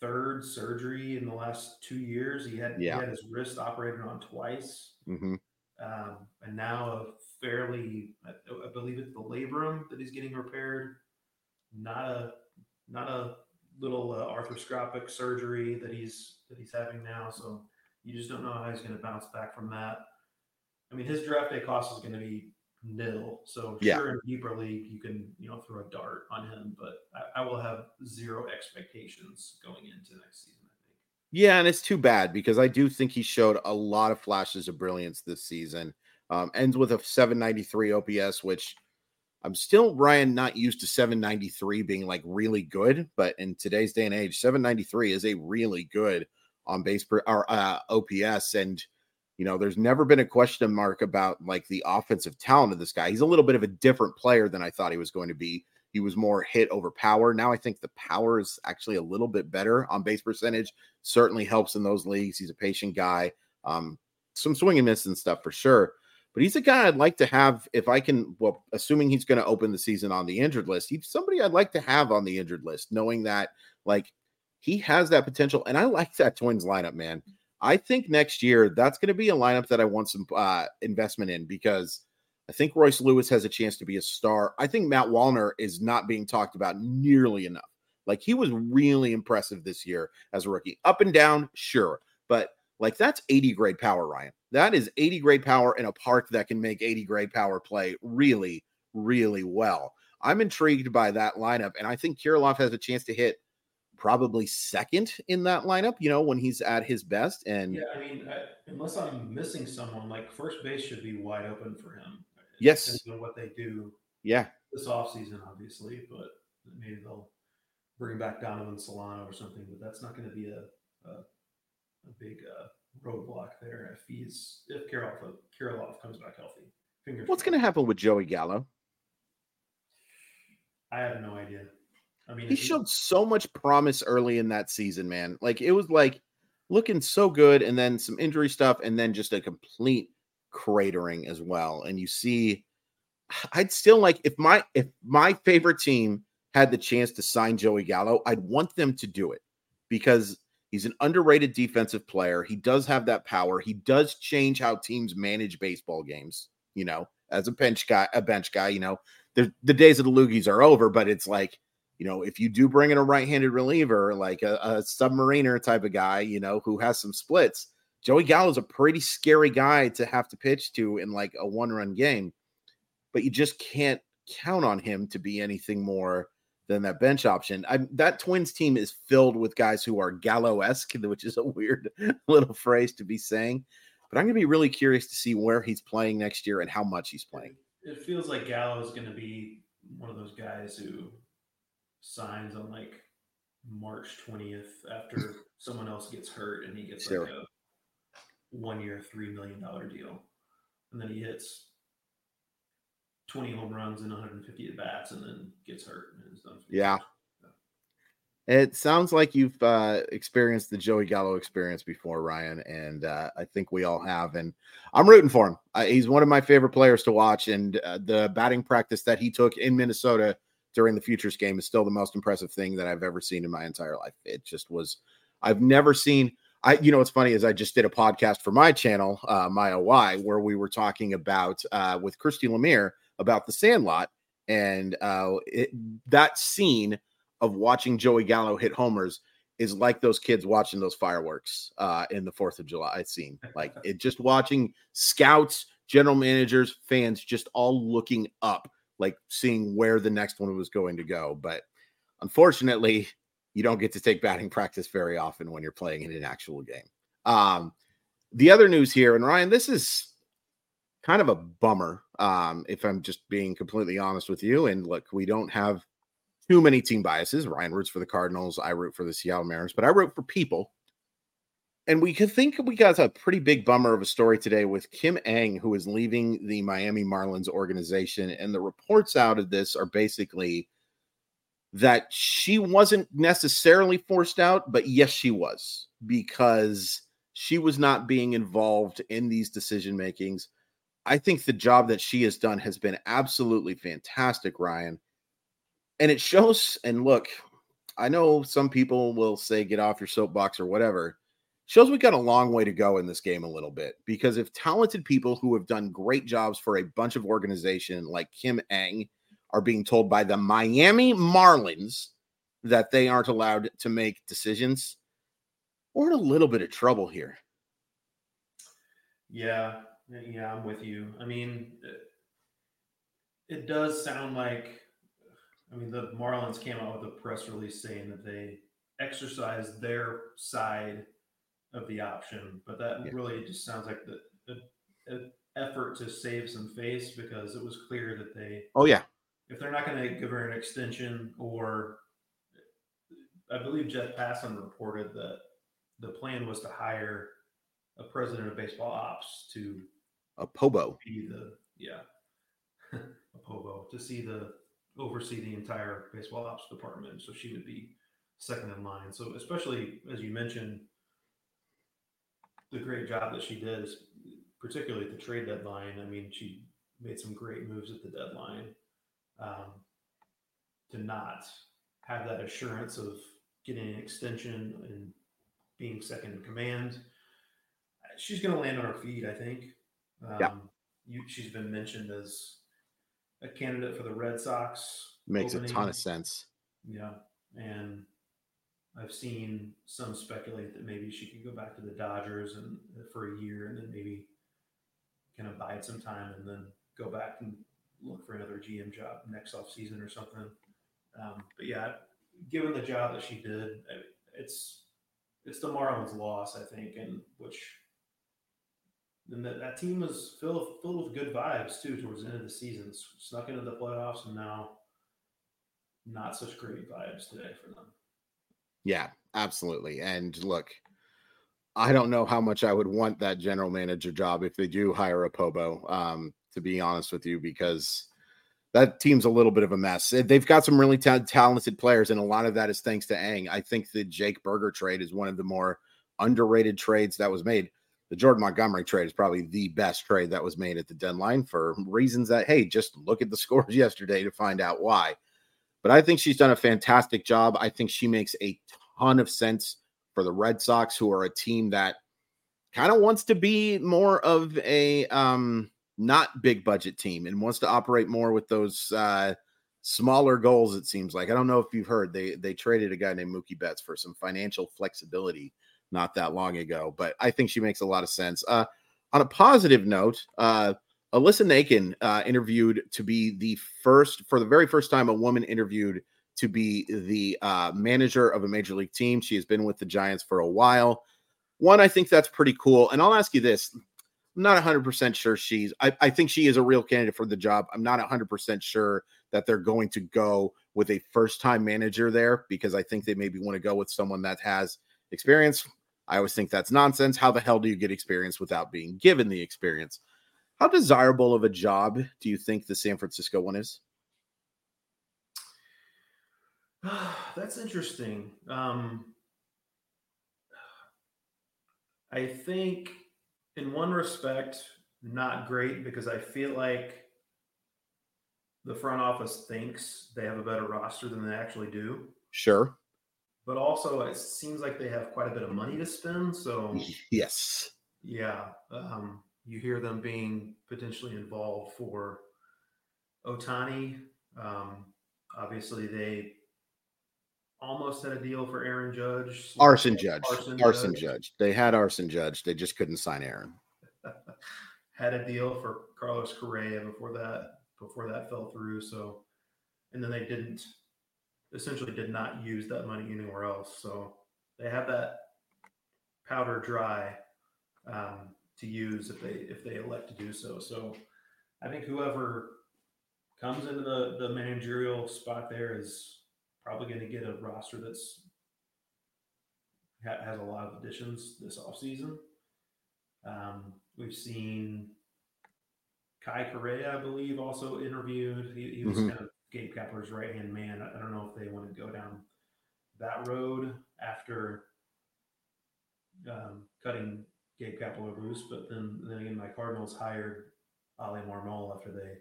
third surgery in the last two years. He had, yeah. he had his wrist operated on twice, mm-hmm. um, and now a fairly, I, I believe it's the labrum that he's getting repaired. Not a not a little uh, arthroscopic surgery that he's that he's having now. So you just don't know how he's going to bounce back from that. I mean, his draft day cost is going to be nil. So yeah. sure, in deeper league, you can you know throw a dart on him, but I, I will have zero expectations going into next season. I think. Yeah, and it's too bad because I do think he showed a lot of flashes of brilliance this season. Um, ends with a 793 OPS, which I'm still Ryan not used to 793 being like really good, but in today's day and age, 793 is a really good on base per or uh, OPS. And you know, there's never been a question mark about like the offensive talent of this guy. He's a little bit of a different player than I thought he was going to be. He was more hit over power. Now I think the power is actually a little bit better on base percentage. Certainly helps in those leagues. He's a patient guy. Um, some swing and miss and stuff for sure. But he's a guy I'd like to have if I can. Well, assuming he's going to open the season on the injured list, he's somebody I'd like to have on the injured list, knowing that like he has that potential. And I like that Twins lineup, man. I think next year that's going to be a lineup that I want some uh, investment in because I think Royce Lewis has a chance to be a star. I think Matt Wallner is not being talked about nearly enough. Like he was really impressive this year as a rookie. Up and down, sure. But like that's 80 grade power, Ryan. That is 80 grade power in a park that can make 80 grade power play really, really well. I'm intrigued by that lineup, and I think Kirilloff has a chance to hit probably second in that lineup. You know, when he's at his best. And yeah, I mean, I, unless I'm missing someone, like first base should be wide open for him. Yes, what they do. Yeah, this offseason, obviously, but maybe they'll bring back Donovan Solano or something. But that's not going to be a, a a big uh, roadblock there if he's if Kirilloff Kirilloff comes back healthy. Fingers What's going to happen with Joey Gallo? I have no idea. I mean, he showed so much promise early in that season, man. Like it was like looking so good, and then some injury stuff, and then just a complete cratering as well. And you see, I'd still like if my if my favorite team had the chance to sign Joey Gallo, I'd want them to do it because He's an underrated defensive player. He does have that power. He does change how teams manage baseball games. You know, as a bench guy, a bench guy. You know, the the days of the loogies are over. But it's like, you know, if you do bring in a right-handed reliever, like a, a submariner type of guy, you know, who has some splits, Joey Gallo is a pretty scary guy to have to pitch to in like a one-run game. But you just can't count on him to be anything more than that bench option. I, that Twins team is filled with guys who are Gallo esque, which is a weird little phrase to be saying. But I'm going to be really curious to see where he's playing next year and how much he's playing. It feels like Gallo is going to be one of those guys who signs on like March 20th after someone else gets hurt and he gets sure. like a one year, $3 million deal. And then he hits 20 home runs and 150 at bats and then gets hurt and is done. Yeah. It sounds like you've uh, experienced the Joey Gallo experience before, Ryan, and uh, I think we all have. And I'm rooting for him. Uh, he's one of my favorite players to watch, and uh, the batting practice that he took in Minnesota during the Futures game is still the most impressive thing that I've ever seen in my entire life. It just was. I've never seen. I, you know, what's funny is I just did a podcast for my channel, uh, my OY, where we were talking about uh, with Christy Lemire about the Sandlot, and uh, it, that scene of watching Joey Gallo hit homers is like those kids watching those fireworks uh, in the Fourth of July scene. Like it, just watching scouts, general managers, fans, just all looking up, like seeing where the next one was going to go. But unfortunately, you don't get to take batting practice very often when you're playing in an actual game. Um, the other news here, and Ryan, this is kind of a bummer, um, if I'm just being completely honest with you. And look, we don't have too many team biases. Ryan roots for the Cardinals. I root for the Seattle Mariners, but I root for people. And we could think we got a pretty big bummer of a story today with Kim Ng, who is leaving the Miami Marlins organization. And the reports out of this are basically that she wasn't necessarily forced out, but yes, she was because she was not being involved in these decision makings. I think the job that she has done has been absolutely fantastic, Ryan. And it shows, and look, I know some people will say get off your soapbox or whatever. Shows we got a long way to go in this game a little bit because if talented people who have done great jobs for a bunch of organization like Kim Ng are being told by the Miami Marlins that they aren't allowed to make decisions, we're in a little bit of trouble here. Yeah, yeah, I'm with you. I mean, it, it does sound like, I mean, the Marlins came out with a press release saying that they exercised their side of the option, but that yeah. really just sounds like the, the, the, effort to save some face because it was clear that they oh yeah if they're not going to give her an extension, or I believe Jeff Passan reported that the plan was to hire a president of baseball ops to a pobo be the yeah a pobo to see the oversee the entire baseball ops department. So she would be second in line. So especially as you mentioned, the great job that she did, particularly at the trade deadline. I mean, she made some great moves at the deadline. Um, to not have that assurance of getting an extension and being second in command, she's going to land on her feet. I think. Um, yeah. You, she's been mentioned as a candidate for the Red Sox. Makes opening. a ton of sense. Yeah, and I've seen some speculate that maybe she could go back to the Dodgers and for a year, and then maybe kind of bide some time, and then go back and look for another GM job next off season or something. Um, but yeah, given the job that she did, it's it's the Marlins' loss, I think, and which and that, that team was filled filled with good vibes too towards the end of the season. Snuck into the playoffs, and now not such great vibes today for them. Yeah, absolutely. And look, I don't know how much I would want that general manager job if they do hire a Pobo. Um, to be honest with you, because that team's a little bit of a mess. They've got some really ta- talented players, and a lot of that is thanks to Ng. I think the Jake Burger trade is one of the more underrated trades that was made. The Jordan Montgomery trade is probably the best trade that was made at the deadline for reasons that, hey, just look at the scores yesterday to find out why. But I think she's done a fantastic job. I think she makes a ton of sense for the Red Sox, who are a team that kind of wants to be more of a um, not big budget team and wants to operate more with those uh, smaller goals. It seems like I don't know if you've heard they they traded a guy named Mookie Betts for some financial flexibility not that long ago, but I think she makes a lot of sense. Uh, on a positive note, uh, Alyssa Nakken uh, interviewed to be the first, for the very first time, a woman interviewed to be the uh, manager of a major league team. She has been with the Giants for a while. One, I think that's pretty cool. And I'll ask you this I'm not 100% sure she's, I, I think she is a real candidate for the job. I'm not 100% sure that they're going to go with a first time manager there because I think they maybe want to go with someone that has experience. I always think that's nonsense. How the hell do you get experience without being given the experience? How desirable of a job do you think the San Francisco one is? That's interesting. Um, I think in one respect, not great because I feel like the front office thinks they have a better roster than they actually do. Sure. But also, it seems like they have quite a bit of money to spend. So, yes. Yeah. Um, you hear them being potentially involved for Ohtani. Um, obviously, they almost had a deal for Aaron Judge. Arson Judge. Arson, Arson Judge. Judge. They had Arson Judge. They just couldn't sign Aaron. had a deal for Carlos Correa before that before that fell through. So, and then they didn't essentially did not use that money anywhere else. So they have that powder dry um, to use if they if they elect to do so. So I think whoever comes into the the managerial spot there is probably going to get a roster that's has a lot of additions this offseason. Um, we've seen Kai Correa, I believe, also interviewed. He, he was mm-hmm. kind of Gabe Kapler's right hand man. I, I don't know if they want to go down that road after um, cutting Gabe Kapler loose, but then then again, my Cardinals hired Oli Marmol after they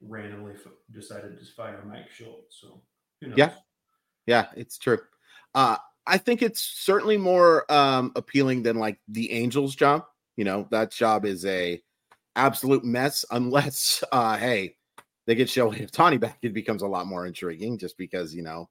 randomly f- decided to fire Mike Schultz. So yeah, yeah, it's true. Uh, I think it's certainly more um, appealing than like the Angels' job. You know, that job is a absolute mess unless, uh, hey, they get Shohei Ohtani back. It becomes a lot more intriguing just because you know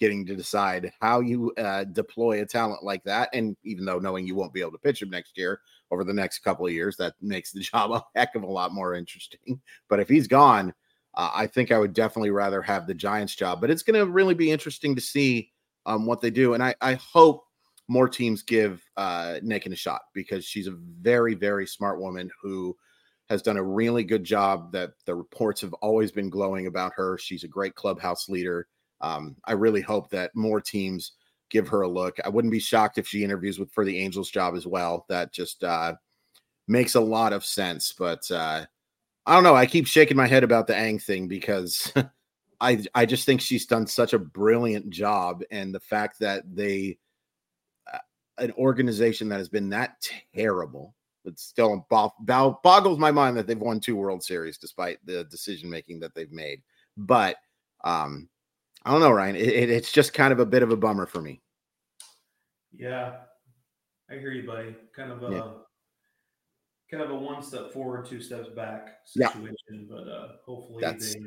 getting to decide how you uh, deploy a talent like that. And even though knowing you won't be able to pitch him next year over the next couple of years, that makes the job a heck of a lot more interesting. But if he's gone, uh, I think I would definitely rather have the Giants job, but it's going to really be interesting to see um, what they do. And I, I hope more teams give uh, Nakken a shot because she's a very, very smart woman who has done a really good job. That the reports have always been glowing about her. She's a great clubhouse leader. Um, I really hope that more teams give her a look. I wouldn't be shocked if she interviews with for the Angels job as well. That just uh, makes a lot of sense. But uh, I don't know. I keep shaking my head about the Ng thing because I I just think she's done such a brilliant job, and the fact that they uh, an organization that has been that terrible but still boggles my mind that they've won two World Series despite the decision making that they've made. But um, I don't know, Ryan. It, it, it's just kind of a bit of a bummer for me. Yeah, I hear you, buddy. Kind of a yeah. kind of a one step forward, two steps back situation. Yeah. But uh, hopefully That's... they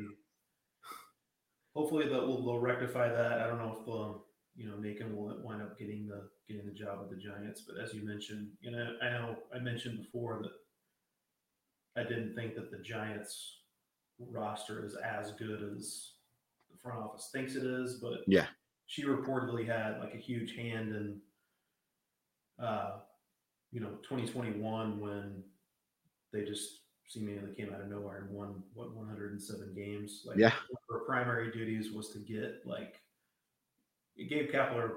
hopefully they'll, they'll rectify that. I don't know if they'll you know Nakken will wind up getting the getting the job with the Giants. But as you mentioned, you know, I know I mentioned before that I didn't think that the Giants roster is as good as front office thinks it is, but yeah, she reportedly had like a huge hand in uh you know 2021 when they just seemingly came out of nowhere and won what 107 games. Like yeah, her primary duties was to get like Gabe Kapler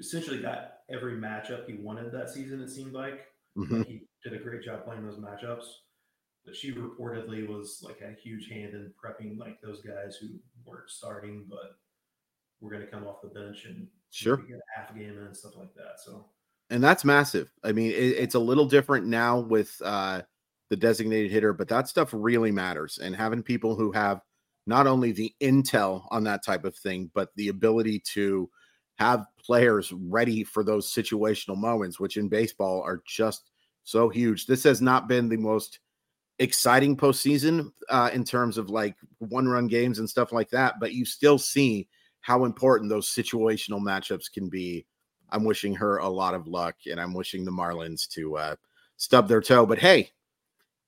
essentially got every matchup he wanted that season. It seemed like mm-hmm. he did a great job playing those matchups. But she reportedly was like a huge hand in prepping like those guys who weren't starting, but were going to come off the bench and sure get a half game and stuff like that. So, and that's massive. I mean, it, it's a little different now with uh, the designated hitter, but that stuff really matters. And having people who have not only the intel on that type of thing, but the ability to have players ready for those situational moments, which in baseball are just so huge. This has not been the most exciting postseason uh, in terms of like one run games and stuff like that, but you still see how important those situational matchups can be. I'm wishing her a lot of luck and I'm wishing the Marlins to uh, stub their toe. But hey,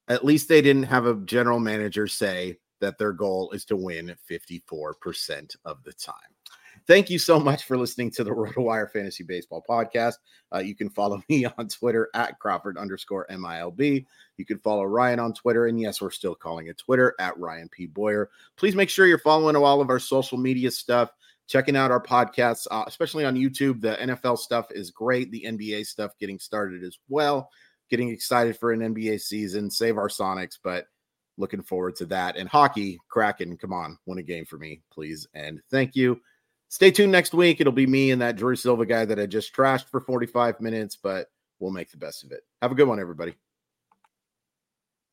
at least they didn't have a general manager say, that their goal is to win 54% of the time. Thank you so much for listening to the RotoWire Fantasy Baseball Podcast. Uh, you can follow me on Twitter at Crawford underscore MILB. You can follow Ryan on Twitter. And yes, we're still calling it Twitter at Ryan P. Boyer. Please make sure you're following all of our social media stuff, checking out our podcasts, uh, especially on YouTube. The NFL stuff is great. The NBA stuff getting started as well. Getting excited for an NBA season. Save our Sonics, but looking forward to that. And hockey, Kraken, come on, win a game for me, please. And thank you. Stay tuned next week. It'll be me and that Drew Silva guy that I just trashed for 45 minutes, but we'll make the best of it. Have a good one, everybody.